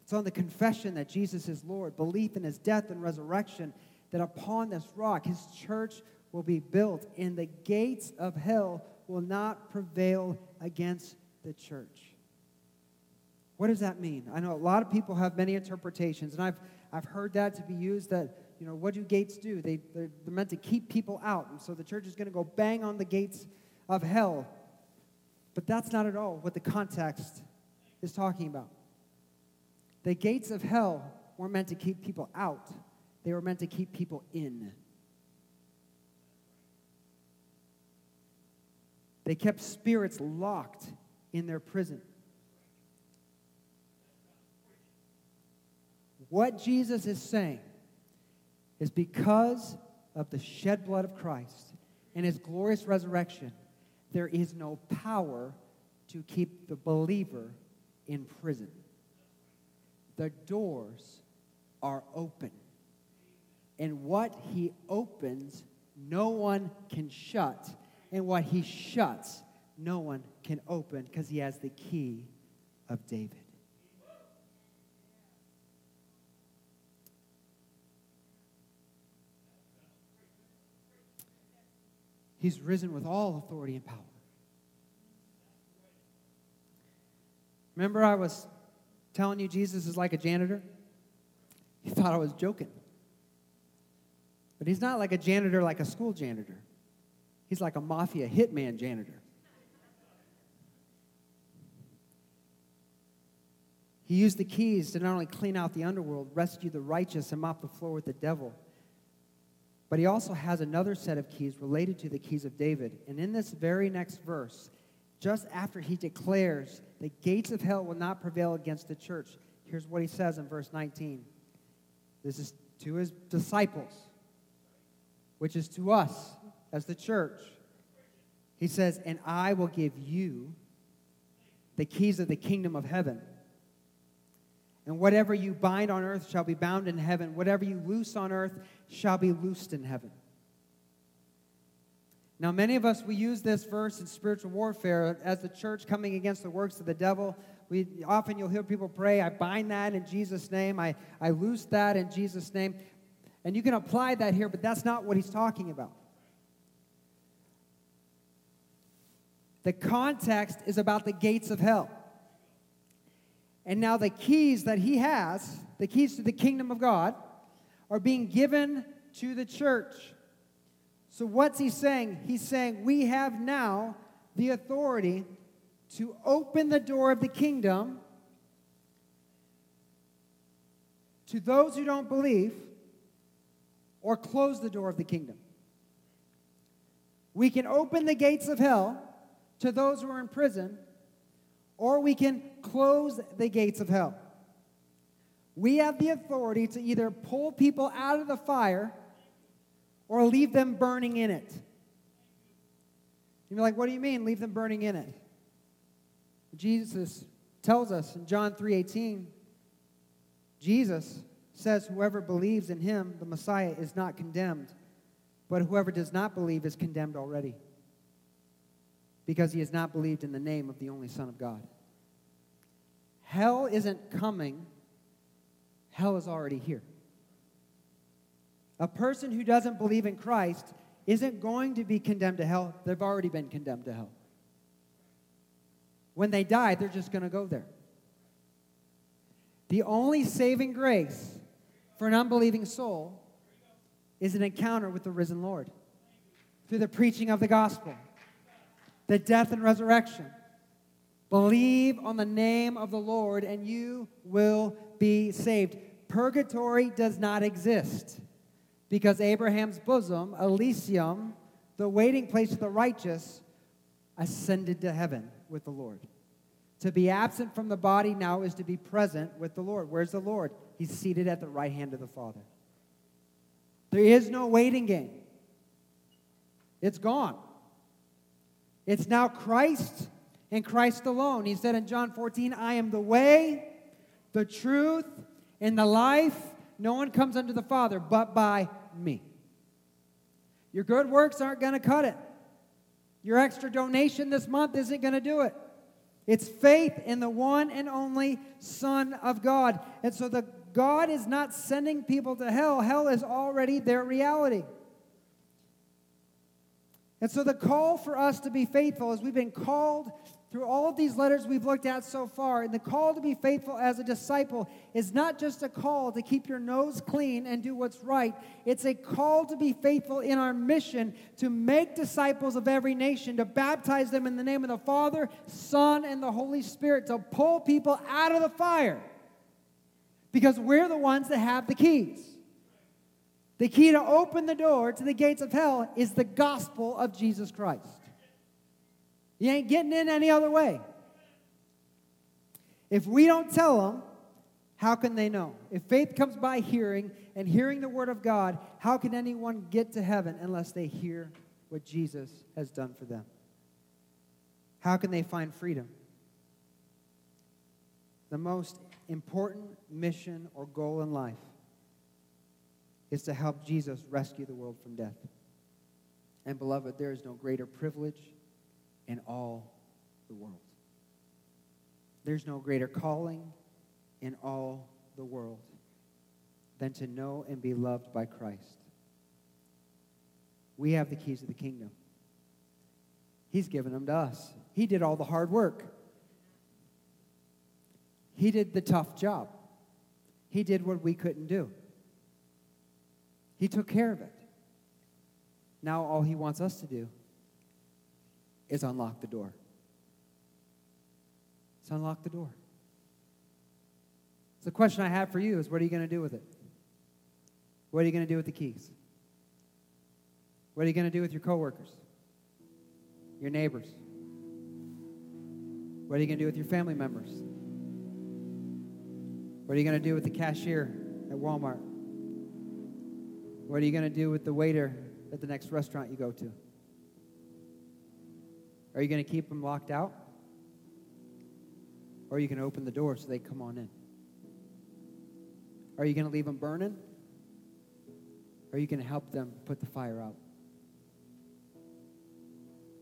It's on the confession that Jesus is Lord, belief in his death and resurrection, that upon this rock his church will be built, and the gates of hell will not prevail against the church. What does that mean? I know a lot of people have many interpretations, and I've, I've heard that to be used that, you know, what do gates do? They, they're, they're meant to keep people out, and so the church is going to go bang on the gates of hell. But that's not at all what the context is talking about. The gates of hell weren't meant to keep people out, they were meant to keep people in. They kept spirits locked in their prison. What Jesus is saying is because of the shed blood of Christ and his glorious resurrection, there is no power to keep the believer in prison. The doors are open. And what he opens, no one can shut. And what he shuts, no one can open because he has the key of David. He's risen with all authority and power. Remember, I was telling you Jesus is like a janitor? He thought I was joking. But he's not like a janitor, like a school janitor. He's like a mafia hitman janitor. He used the keys to not only clean out the underworld, rescue the righteous, and mop the floor with the devil, but he also has another set of keys related to the keys of David. And in this very next verse, just after he declares the gates of hell will not prevail against the church. Here's what he says in verse 19. This is to his disciples, which is to us as the church. He says, And I will give you the keys of the kingdom of heaven. And whatever you bind on earth shall be bound in heaven. Whatever you loose on earth shall be loosed in heaven. Now, many of us, we use this verse in spiritual warfare as the church coming against the works of the devil. We, often you'll hear people pray, I bind that in Jesus' name, I, I loose that in Jesus' name. And you can apply that here, but that's not what he's talking about. The context is about the gates of hell. And now the keys that he has, the keys to the kingdom of God, are being given to the church. So, what's he saying? He's saying we have now the authority to open the door of the kingdom to those who don't believe or close the door of the kingdom. We can open the gates of hell to those who are in prison, or we can close the gates of hell. We have the authority to either pull people out of the fire or leave them burning in it. You're like, what do you mean, leave them burning in it? Jesus tells us in John 3:18, Jesus says, Whoever believes in him, the Messiah, is not condemned, but whoever does not believe is condemned already, because he has not believed in the name of the only Son of God. Hell isn't coming, hell is already here. A person who doesn't believe in Christ isn't going to be condemned to hell. They've already been condemned to hell. When they die, they're just going to go there. The only saving grace for an unbelieving soul is an encounter with the risen Lord through the preaching of the gospel, the death and resurrection. Believe on the name of the Lord, and you will be saved. Purgatory does not exist because Abraham's bosom, Elysium, the waiting place of the righteous, ascended to heaven with the Lord. To be absent from the body now is to be present with the Lord. Where's the Lord? He's seated at the right hand of the Father. There is no waiting game. It's gone. It's now Christ and Christ alone. He said in John 14, I am the way, the truth, and the life. No one comes unto the Father but by me. Your good works aren't going to cut it. Your extra donation this month isn't going to do it. It's faith in the one and only Son of God. And so the God is not sending people to hell. Hell is already their reality. And so the call for us to be faithful is we've been called through all of these letters we've looked at so far, and the call to be faithful as a disciple is not just a call to keep your nose clean and do what's right. It's a call to be faithful in our mission to make disciples of every nation, to baptize them in the name of the Father, Son, and the Holy Spirit, to pull people out of the fire. Because we're the ones that have the keys. The key to open the door to the gates of hell is the gospel of Jesus Christ. You ain't getting in any other way. If we don't tell them, how can they know? If faith comes by hearing and hearing the word of God, how can anyone get to heaven unless they hear what Jesus has done for them? How can they find freedom? The most important mission or goal in life is to help Jesus rescue the world from death. And beloved, there is no greater privilege in all the world. There's no greater calling in all the world than to know and be loved by Christ. We have the keys of the kingdom. He's given them to us. He did all the hard work. He did the tough job. He did what we couldn't do. He took care of it. Now all he wants us to do is unlock the door. It's unlock the door. So the question I have for you is what are you going to do with it? What are you going to do with the keys? What are you going to do with your coworkers? Your neighbors? What are you going to do with your family members? What are you going to do with the cashier at Walmart? What are you going to do with the waiter at the next restaurant you go to? Are you going to keep them locked out? Or are you going to open the door so they come on in? Are you going to leave them burning? Or are you going to help them put the fire out?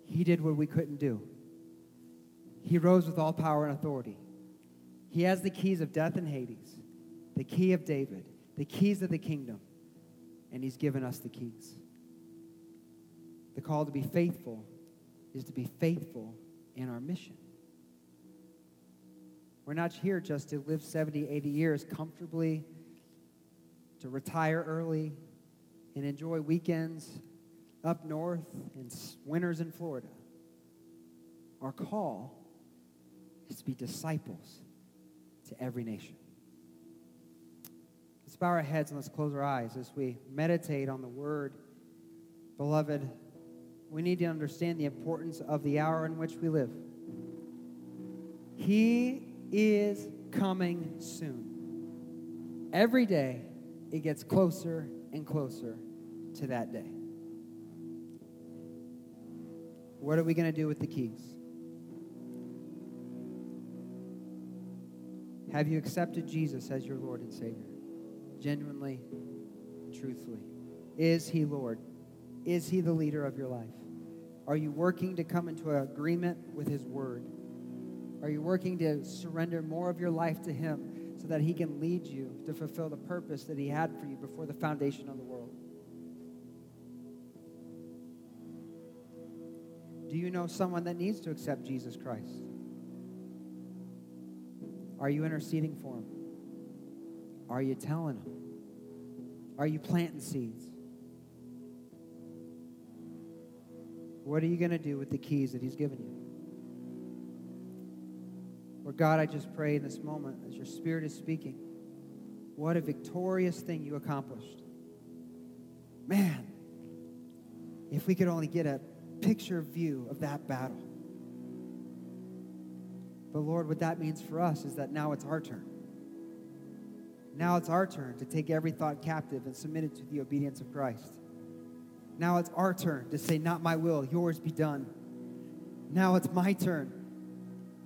He did what we couldn't do. He rose with all power and authority. He has the keys of death and Hades, the key of David, the keys of the kingdom, and He's given us the keys. The call to be faithful is to be faithful in our mission. We're not here just to live 70, 80 years comfortably, to retire early, and enjoy weekends up north and winters in Florida. Our call is to be disciples to every nation. Let's bow our heads and let's close our eyes as we meditate on the word. Beloved, we need to understand the importance of the hour in which we live. He is coming soon. Every day, it gets closer and closer to that day. What are we going to do with the keys? Have you accepted Jesus as your Lord and Savior? Genuinely, truthfully. Is He Lord? Is He the leader of your life? Are you working to come into agreement with His Word? Are you working to surrender more of your life to Him so that He can lead you to fulfill the purpose that He had for you before the foundation of the world? Do you know someone that needs to accept Jesus Christ? Are you interceding for him? Are you telling him? Are you planting seeds? What are you going to do with the keys that He's given you? Lord God, I just pray in this moment as your Spirit is speaking, what a victorious thing you accomplished. Man, if we could only get a picture view of that battle. But Lord, what that means for us is that now it's our turn. Now it's our turn to take every thought captive and submit it to the obedience of Christ. Now it's our turn to say, Not my will, yours be done. Now it's my turn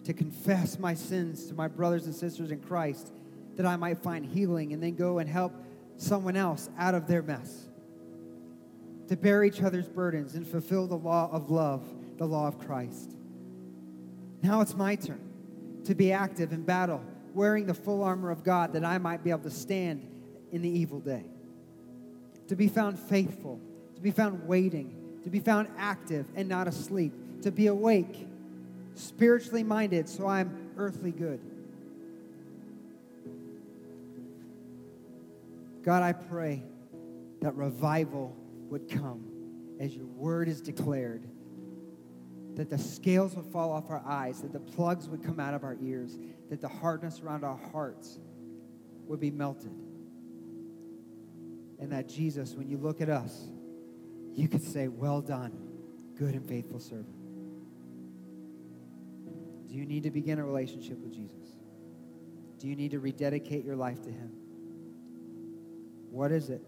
to confess my sins to my brothers and sisters in Christ that I might find healing and then go and help someone else out of their mess. To bear each other's burdens and fulfill the law of love, the law of Christ. Now it's my turn to be active in battle, wearing the full armor of God that I might be able to stand in the evil day. To be found faithful to be found waiting, to be found active and not asleep, to be awake, spiritually minded, so I'm earthly good. God, I pray that revival would come as your word is declared, that the scales would fall off our eyes, that the plugs would come out of our ears, that the hardness around our hearts would be melted. And that Jesus, when you look at us, you could say, Well done, good and faithful servant. Do you need to begin a relationship with Jesus? Do you need to rededicate your life to Him? What is it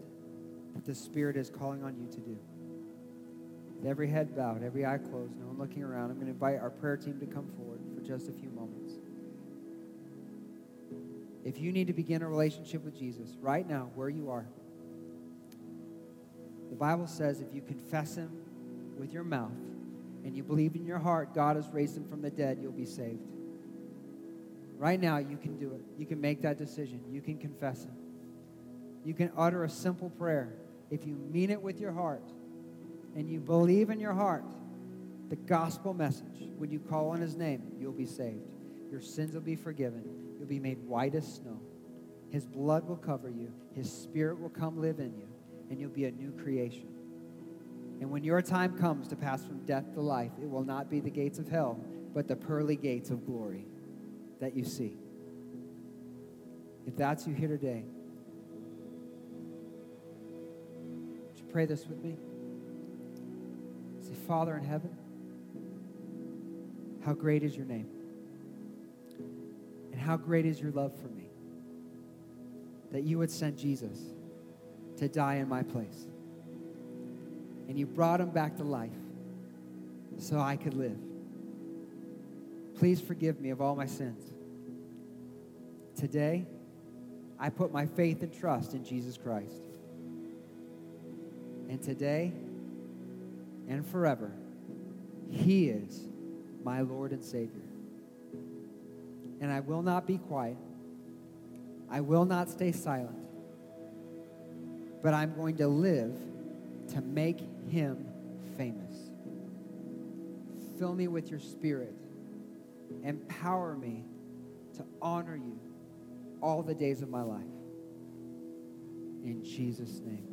that the Spirit is calling on you to do? With every head bowed, every eye closed, no one looking around, I'm going to invite our prayer team to come forward for just a few moments. If you need to begin a relationship with Jesus right now, where you are, the Bible says if you confess him with your mouth and you believe in your heart God has raised him from the dead, you'll be saved. Right now, you can do it. You can make that decision. You can confess him. You can utter a simple prayer. If you mean it with your heart and you believe in your heart the gospel message, when you call on his name, you'll be saved. Your sins will be forgiven. You'll be made white as snow. His blood will cover you. His spirit will come live in you and you'll be a new creation. And when your time comes to pass from death to life, it will not be the gates of hell, but the pearly gates of glory that you see. If that's you here today, would you pray this with me? Say, Father in heaven, how great is your name? And how great is your love for me? That you would send Jesus to die in my place. And you brought him back to life so I could live. Please forgive me of all my sins. Today, I put my faith and trust in Jesus Christ. And today and forever, He is my Lord and Savior. And I will not be quiet. I will not stay silent but I'm going to live to make him famous. Fill me with your spirit. Empower me to honor you all the days of my life. In Jesus' name.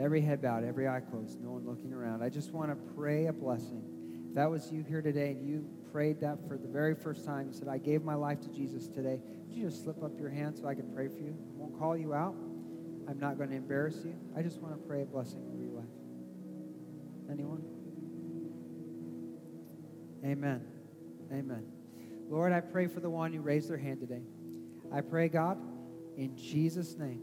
Every head bowed, every eye closed, no one looking around. I just want to pray a blessing. If that was you here today and you prayed that for the very first time, you said, I gave my life to Jesus today, would you just slip up your hand so I can pray for you? I won't call you out. I'm not going to embarrass you. I just want to pray a blessing over your life. Anyone? Amen. Amen. Lord, I pray for the one who raised their hand today. I pray, God, in Jesus' name,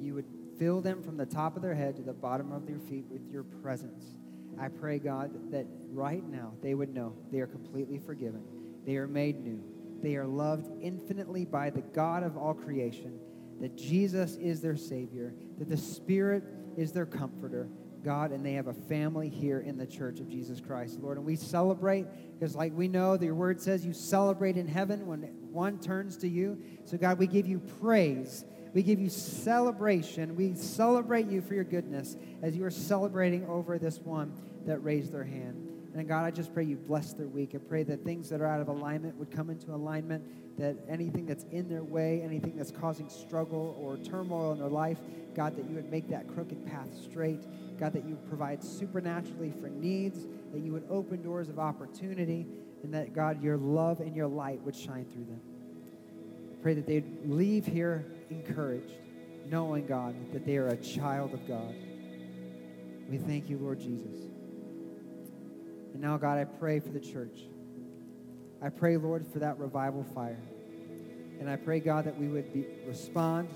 you would fill them from the top of their head to the bottom of their feet with your presence. I pray, God, that right now they would know they are completely forgiven. They are made new. They are loved infinitely by the God of all creation that Jesus is their Savior, that the Spirit is their comforter, God, and they have a family here in the church of Jesus Christ, Lord. And we celebrate because, like we know, that your word says you celebrate in heaven when one turns to you. So, God, we give you praise. We give you celebration. We celebrate you for your goodness as you are celebrating over this one that raised their hand. And God, I just pray you bless their week. I pray that things that are out of alignment would come into alignment, that anything that's in their way, anything that's causing struggle or turmoil in their life, God, that you would make that crooked path straight. God, that you would provide supernaturally for needs, that you would open doors of opportunity, and that, God, your love and your light would shine through them. Pray that they'd leave here encouraged, knowing, God, that they are a child of God. We thank you, Lord Jesus. And now, God, I pray for the church. I pray, Lord, for that revival fire. And I pray, God, that we would be, respond.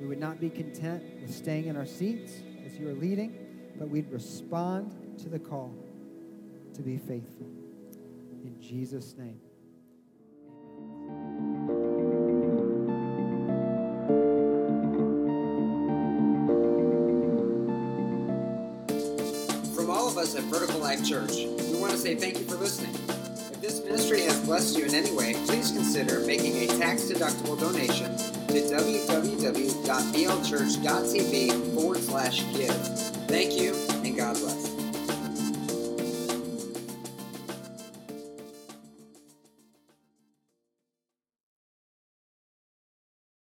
We would not be content with staying in our seats as you are leading, but we'd respond to the call to be faithful. In Jesus' name. From all of us at Vertical Life Church, we want to say thank you for listening. If this ministry has blessed you in any way, please consider making a tax-deductible donation to www.blchurch.tv forward slash give. Thank you.